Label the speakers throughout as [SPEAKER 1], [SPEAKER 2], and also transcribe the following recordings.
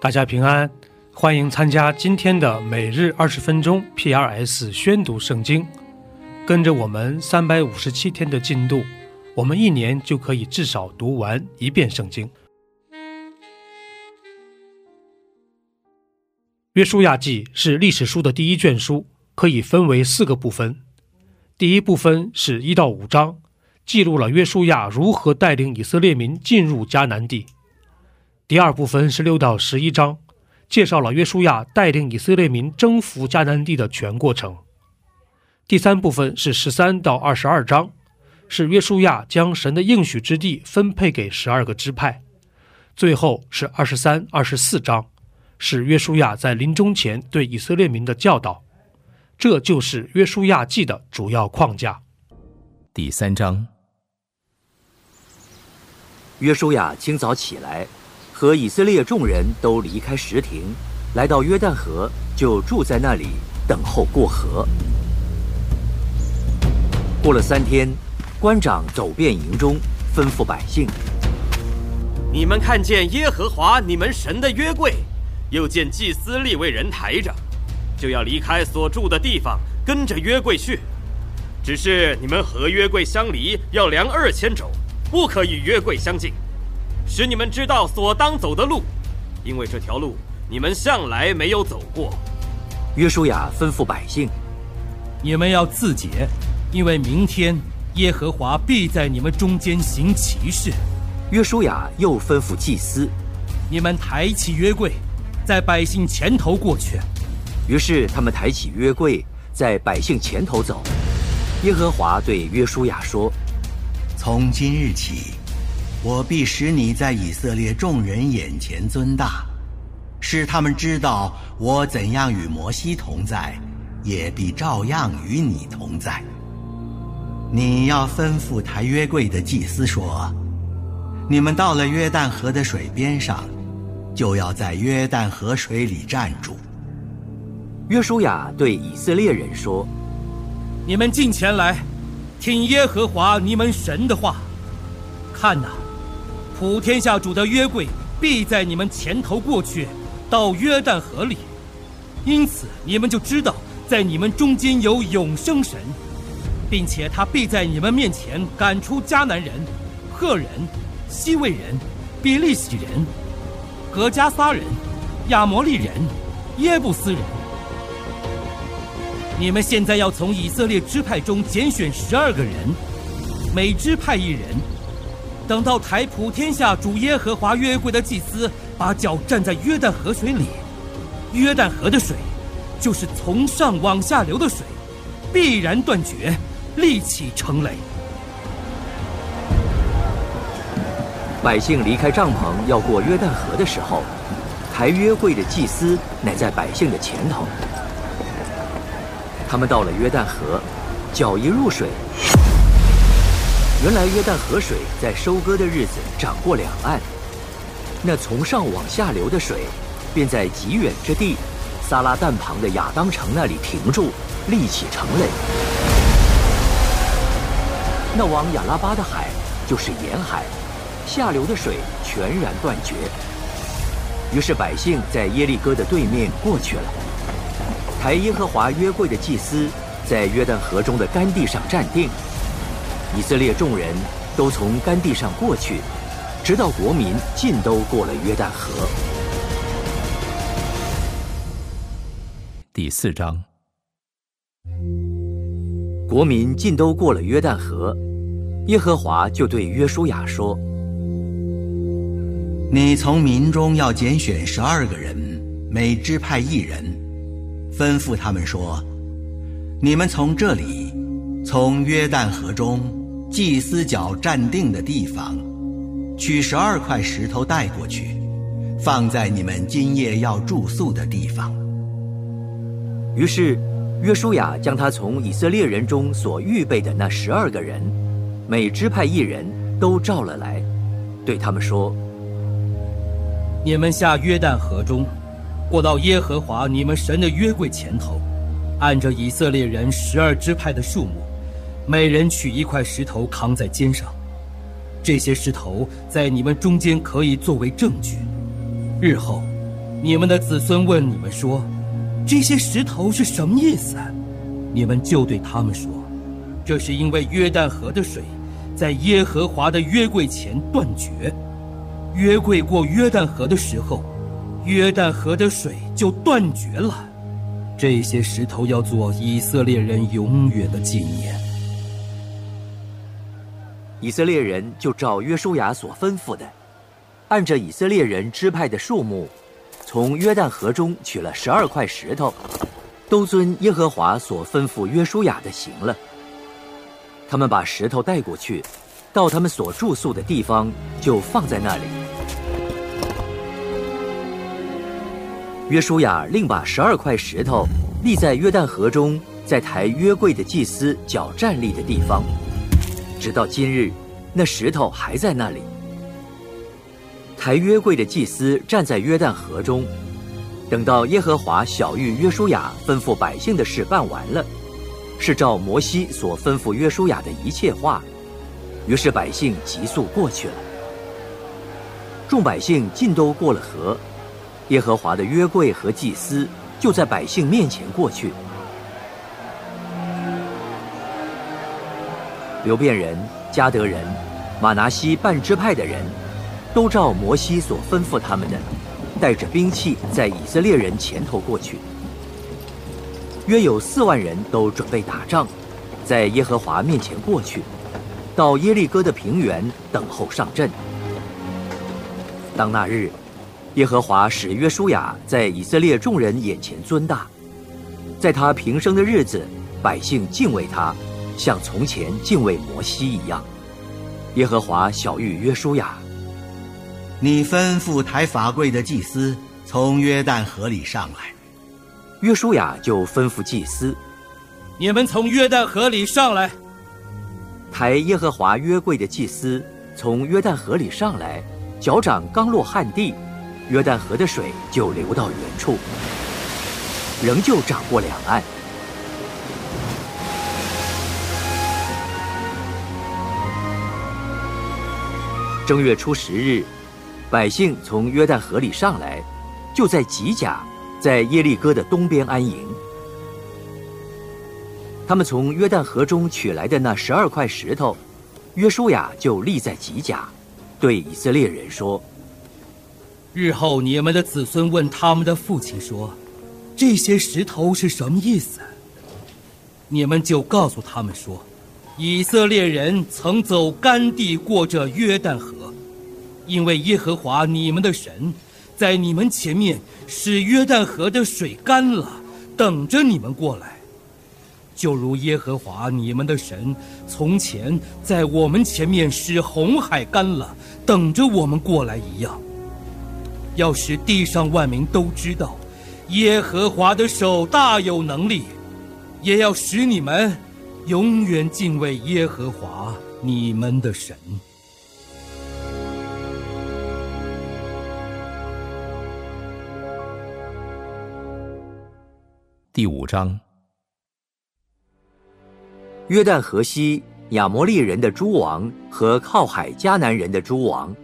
[SPEAKER 1] 大家平安，欢迎参加今天的每日二十分钟 P.R.S 宣读圣经。跟着我们三百五十七天的进度，我们一年就可以至少读完一遍圣经。约书亚记是历史书的第一卷书，可以分为四个部分。第一部分是一到五章，记录了约书亚如何带领以色列民进入迦南地。第二部分是六到十一章，介绍了约书亚带领以色列民征服迦南地的全过程。第三部分是十三到二十二章，是约书亚将神的应许之地分配给十二个支派。最后是二十三、二十四章，是约书亚在临终前对以色列民的教导。这就是约书亚记的主要框架。
[SPEAKER 2] 第三章，
[SPEAKER 3] 约书亚清早起来。和以色列众人都离开石亭，来到约旦河，就住在那里等候过河。过了三天，官长走遍营中，吩咐百姓：“
[SPEAKER 4] 你们看见耶和华你们神的约柜，又见祭司立为人抬着，就要离开所住的地方，跟着约柜去。只是你们和约柜相离要量二千肘，不可与约柜相近。”使你们知道所当走的路，因为这条路你们向来没有走过。
[SPEAKER 3] 约书亚吩咐百姓：“
[SPEAKER 5] 你们要自洁，因为明天耶和华必在你们中间行奇事。”
[SPEAKER 3] 约书亚又吩咐祭司：“
[SPEAKER 5] 你们抬起约柜，在百姓前头过去。”
[SPEAKER 3] 于是他们抬起约柜，在百姓前头走。耶和华对约书亚说：“
[SPEAKER 6] 从今日起。”我必使你在以色列众人眼前尊大，使他们知道我怎样与摩西同在，也必照样与你同在。你要吩咐抬约柜的祭司说：“你们到了约旦河的水边上，就要在约旦河水里站住。”
[SPEAKER 3] 约书亚对以色列人说：“
[SPEAKER 5] 你们进前来，听耶和华你们神的话，看哪。”普天下主的约柜必在你们前头过去，到约旦河里，因此你们就知道，在你们中间有永生神，并且他必在你们面前赶出迦南人、赫人、西魏人、比利洗人、格加撒人、亚摩利人、耶布斯人。你们现在要从以色列支派中拣选十二个人，每支派一人。等到台普天下主耶和华约柜的祭司把脚站在约旦河水里，约旦河的水，就是从上往下流的水，必然断绝，立起成雷。
[SPEAKER 3] 百姓离开帐篷要过约旦河的时候，抬约柜的祭司乃在百姓的前头。他们到了约旦河，脚一入水。原来约旦河水在收割的日子涨过两岸，那从上往下流的水，便在极远之地，撒拉旦旁的亚当城那里停住，立起城垒。那往亚拉巴的海就是沿海，下流的水全然断绝。于是百姓在耶利哥的对面过去了。抬耶和华约柜的祭司在约旦河中的干地上站定。以色列众人都从干地上过去，直到国民尽都过了约旦河。
[SPEAKER 2] 第四章，
[SPEAKER 3] 国民尽都过了约旦河，耶和华就对约书亚说：“
[SPEAKER 6] 你从民中要拣选十二个人，每支派一人，吩咐他们说：你们从这里，从约旦河中。”祭司脚站定的地方，取十二块石头带过去，放在你们今夜要住宿的地方。
[SPEAKER 3] 于是，约书亚将他从以色列人中所预备的那十二个人，每支派一人都召了来，对他们说：“
[SPEAKER 5] 你们下约旦河中，过到耶和华你们神的约柜前头，按着以色列人十二支派的数目。”每人取一块石头扛在肩上，这些石头在你们中间可以作为证据。日后，你们的子孙问你们说：“这些石头是什么意思？”你们就对他们说：“这是因为约旦河的水，在耶和华的约柜前断绝。约柜过约旦河的时候，约旦河的水就断绝了。这些石头要做以色列人永远的纪念。”
[SPEAKER 3] 以色列人就照约书亚所吩咐的，按着以色列人支派的数目，从约旦河中取了十二块石头。都遵耶和华所吩咐约书亚的行了。他们把石头带过去，到他们所住宿的地方，就放在那里。约书亚另把十二块石头立在约旦河中，在抬约柜的祭司脚站立的地方，直到今日，那石头还在那里。抬约柜的祭司站在约旦河中。等到耶和华小谕约书亚吩咐百姓的事办完了，是照摩西所吩咐约书亚的一切话，于是百姓急速过去了。众百姓尽都过了河，耶和华的约柜和祭司就在百姓面前过去。流变人、加德人、马拿西半支派的人，都照摩西所吩咐他们的。带着兵器在以色列人前头过去，约有四万人都准备打仗，在耶和华面前过去，到耶利哥的平原等候上阵。当那日，耶和华使约书亚在以色列众人眼前尊大，在他平生的日子，百姓敬畏他，像从前敬畏摩西一样。耶和华小谕约书亚。
[SPEAKER 6] 你吩咐抬法柜的祭司从约旦河里上来。
[SPEAKER 3] 约书亚就吩咐祭司：“
[SPEAKER 5] 你们从约旦河里上来。”
[SPEAKER 3] 抬耶和华约柜的祭司从约旦河里上来，脚掌刚落旱地，约旦河的水就流到远处，仍旧涨过两岸。正月初十日。百姓从约旦河里上来，就在吉甲，在耶利哥的东边安营。他们从约旦河中取来的那十二块石头，约书亚就立在吉甲，对以色列人说：“
[SPEAKER 5] 日后你们的子孙问他们的父亲说，这些石头是什么意思？你们就告诉他们说，以色列人曾走干地过这约旦河。”因为耶和华你们的神，在你们前面使约旦河的水干了，等着你们过来，就如耶和华你们的神从前在我们前面使红海干了，等着我们过来一样。要使地上万民都知道，耶和华的手大有能力，也要使你们永远敬畏耶和华你们的神。
[SPEAKER 2] 第五章，
[SPEAKER 3] 约旦河西亚摩利人的诸王和靠海迦南人的诸王，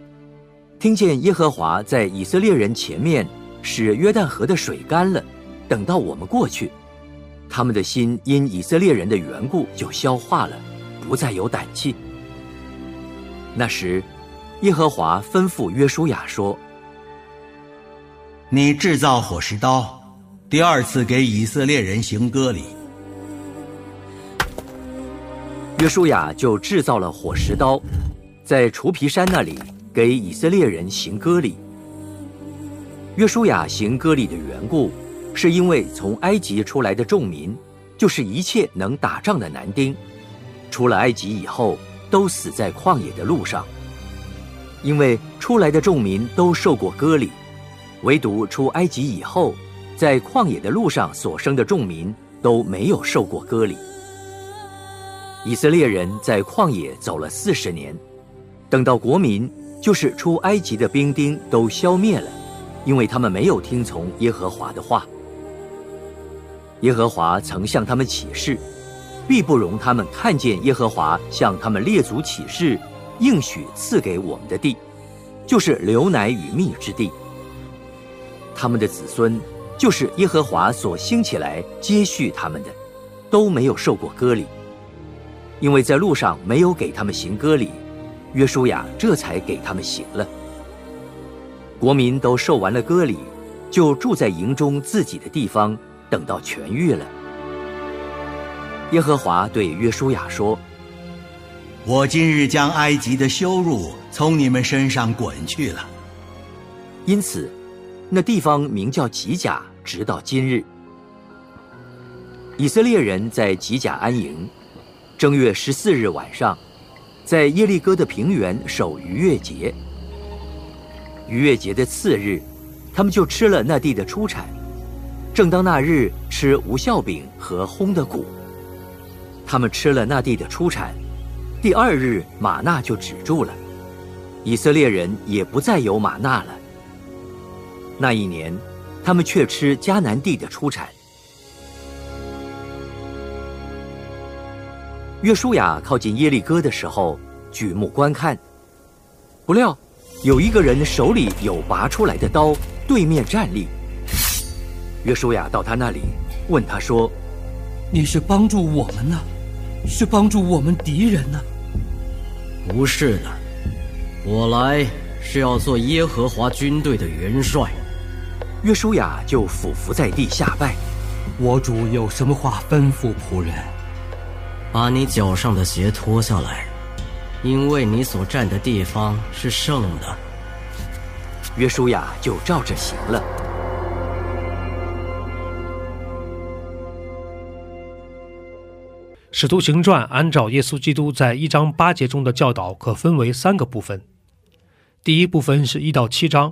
[SPEAKER 3] 听见耶和华在以色列人前面使约旦河的水干了，等到我们过去，他们的心因以色列人的缘故就消化了，不再有胆气。那时，耶和华吩咐约书亚说：“
[SPEAKER 6] 你制造火石刀。”第二次给以色列人行割礼，
[SPEAKER 3] 约书亚就制造了火石刀，在除皮山那里给以色列人行割礼。约书亚行割礼的缘故，是因为从埃及出来的众民，就是一切能打仗的男丁，出了埃及以后，都死在旷野的路上。因为出来的众民都受过割礼，唯独出埃及以后。在旷野的路上所生的众民都没有受过割礼。以色列人在旷野走了四十年，等到国民就是出埃及的兵丁都消灭了，因为他们没有听从耶和华的话。耶和华曾向他们起誓，必不容他们看见耶和华向他们列祖起誓，应许赐给我们的地，就是流奶与蜜之地。
[SPEAKER 7] 他们的子孙，就是耶和华所兴起来接续他们的，都没有受过割礼，因为在路上没有给他们行割礼，约书亚这才给他们行了。国民都受完了割礼，就住在营中自己的地方，等到痊愈了。耶和华对约书亚说：“
[SPEAKER 6] 我今日将埃及的羞辱从你们身上滚去了。”
[SPEAKER 7] 因此，那地方名叫吉甲，直到今日。以色列人在吉甲安营，正月十四日晚上，在耶利哥的平原守逾越节。逾越节的次日，他们就吃了那地的出产。正当那日吃无酵饼和烘的谷。他们吃了那地的出产，第二日玛纳就止住了，以色列人也不再有玛纳了。那一年，他们却吃迦南地的出产。约书亚靠近耶利哥的时候，举目观看，不料有一个人手里有拔出来的刀，对面站立。约书亚到他那里，问他说：“
[SPEAKER 5] 你是帮助我们呢？”是帮助我们敌人呢？
[SPEAKER 8] 不是的，我来是要做耶和华军队的元帅。
[SPEAKER 7] 约书亚就俯伏在地下拜。
[SPEAKER 5] 我主有什么话吩咐仆人？
[SPEAKER 8] 把你脚上的鞋脱下来，因为你所站的地方是圣的。
[SPEAKER 7] 约书亚就照着行了。
[SPEAKER 1] 《使徒行传》按照耶稣基督在一章八节中的教导，可分为三个部分。第一部分是一到七章，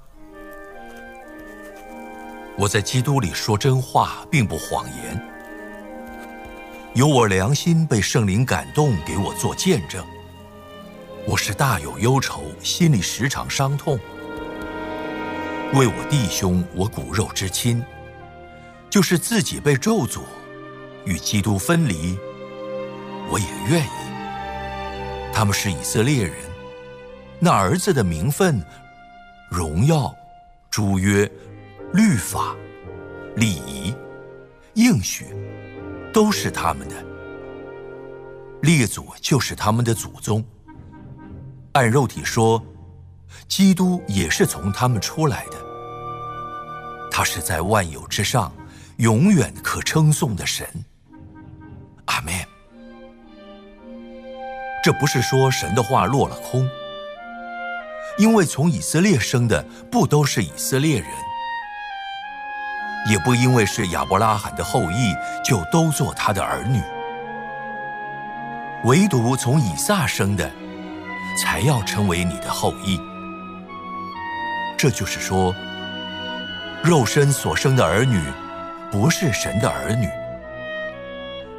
[SPEAKER 3] 我在基督里说真话，并不谎言。有我良心被圣灵感动，给我做见证。我是大有忧愁，心里时常伤痛。为我弟兄，我骨肉之亲，就是自己被咒诅，与基督分离，我也愿意。他们是以色列人，那儿子的名分、荣耀、诸约、律法、礼仪、应许，都是他们的。列祖就是他们的祖宗。按肉体说，基督也是从他们出来的。他是在万有之上，永远可称颂的神。阿门。这不是说神的话落了空，因为从以色列生的不都是以色列人，也不因为是亚伯拉罕的后裔就都做他的儿女，唯独从以撒生的，才要成为你的后裔。这就是说，肉身所生的儿女，不是神的儿女。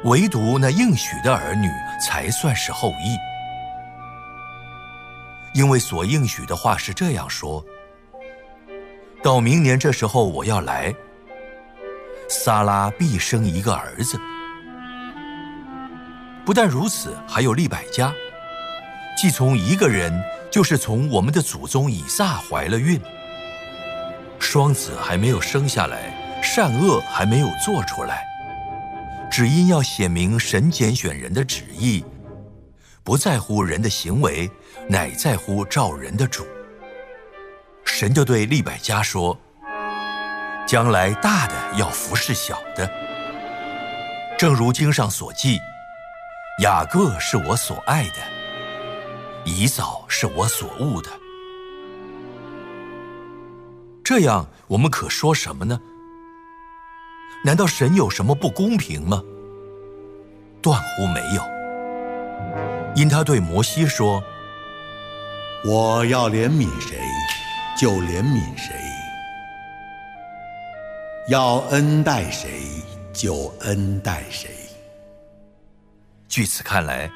[SPEAKER 3] 唯独那应许的儿女才算是后裔，因为所应许的话是这样说：到明年这时候我要来，撒拉必生一个儿子。不但如此，还有利百加，既从一个人，就是从我们的祖宗以撒怀了孕，双子还没有生下来，善恶还没有做出来。只因要显明神拣选人的旨意，不在乎人的行为，乃在乎照人的主。神就对利百加说：“将来大的要服侍小的，正如经上所记，雅各是我所爱的，以扫是我所恶的。这样，我们可说什么呢？”难道神有什么不公平吗？断乎没有。因他对摩西说：“
[SPEAKER 6] 我要怜悯谁，就怜悯谁。”要恩待谁就恩待谁。
[SPEAKER 3] 据此看来，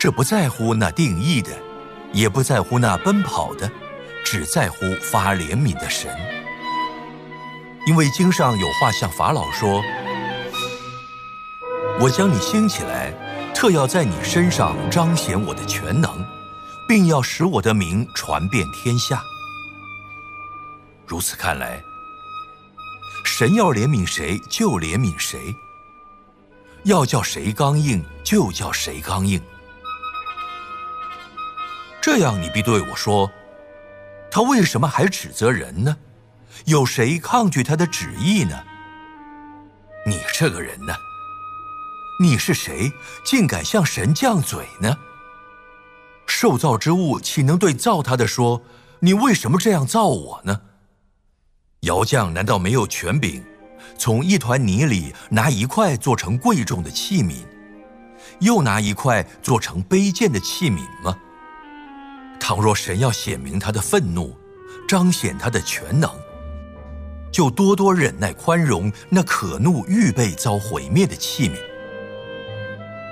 [SPEAKER 3] 这不在乎那定义的，也不在乎那奔跑的，只在乎发怜悯的神。因为经上有话向法老说：“我将你兴起来，特要在你身上彰显我的全能，并要使我的名传遍天下。”如此看来，神要怜悯谁就怜悯谁，要叫谁刚硬就叫谁刚硬。这样你必对我说：“他为什么还指责人呢？有谁抗拒他的旨意呢？”你这个人呢？你是谁，竟敢向神犟嘴呢？受造之物岂能对造他的说：“你为什么这样造我呢？”窑匠难道没有权柄，从一团泥里拿一块做成贵重的器皿，又拿一块做成卑贱的器皿吗？倘若神要显明他的愤怒，彰显他的全能，就多多忍耐宽容那可怒预备遭毁灭的器皿，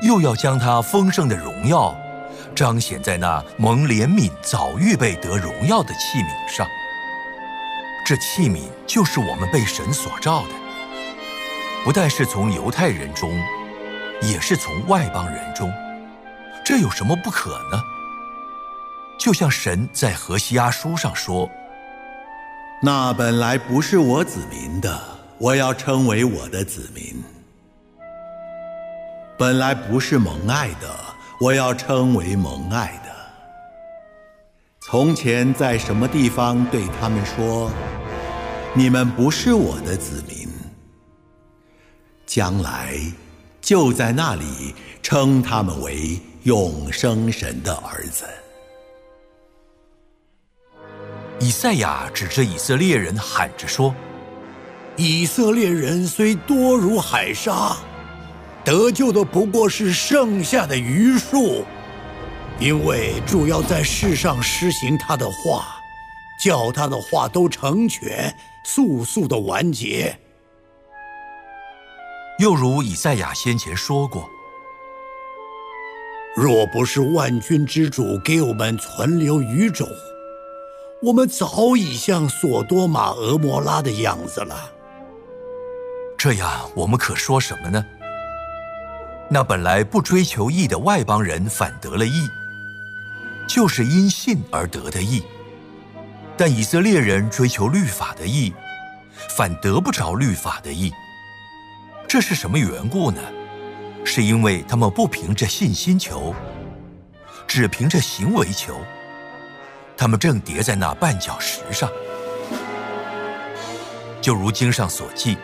[SPEAKER 3] 又要将他丰盛的荣耀，彰显在那蒙怜悯早预备得荣耀的器皿上。这器皿就是我们被神所造的，不但是从犹太人中，也是从外邦人中。这有什么不可呢？就像神在何西阿书上说：“
[SPEAKER 6] 那本来不是我子民的，我要称为我的子民；本来不是蒙爱的，我要称为蒙爱的。”从前在什么地方对他们说：“你们不是我的子民。”将来就在那里称他们为永生神的儿子。
[SPEAKER 3] 以赛亚指着以色列人喊着说：“
[SPEAKER 9] 以色列人虽多如海沙，得救的不过是剩下的余数。”因为主要在世上施行他的话，叫他的话都成全，速速的完结。
[SPEAKER 3] 又如以赛亚先前说过：“
[SPEAKER 9] 若不是万军之主给我们存留余种，我们早已像索多玛、俄摩拉的样子了。”
[SPEAKER 3] 这样，我们可说什么呢？那本来不追求义的外邦人，反得了义。就是因信而得的义，但以色列人追求律法的义，反得不着律法的义。这是什么缘故呢？是因为他们不凭着信心求，只凭着行为求。他们正叠在那绊脚石上，就如经上所记：“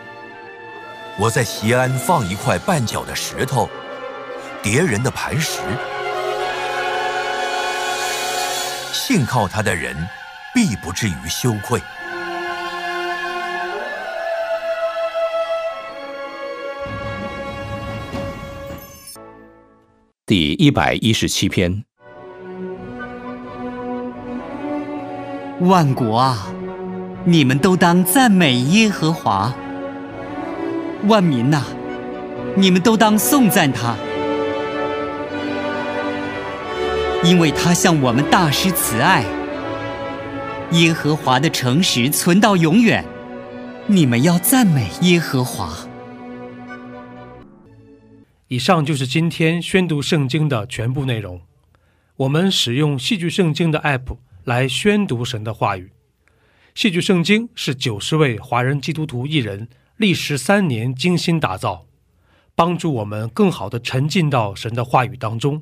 [SPEAKER 3] 我在西安放一块绊脚的石头，叠人的磐石。”信靠他的人，必不至于羞愧。
[SPEAKER 2] 第一百一十七篇。
[SPEAKER 10] 万国啊，你们都当赞美耶和华；万民呐，你们都当颂赞他。因为他向我们大施慈爱，耶和华的诚实存到永远。你们要赞美耶和华。
[SPEAKER 1] 以上就是今天宣读圣经的全部内容。我们使用戏剧圣经的 App 来宣读神的话语。戏剧圣经是九十位华人基督徒艺人历时三年精心打造，帮助我们更好的沉浸到神的话语当中。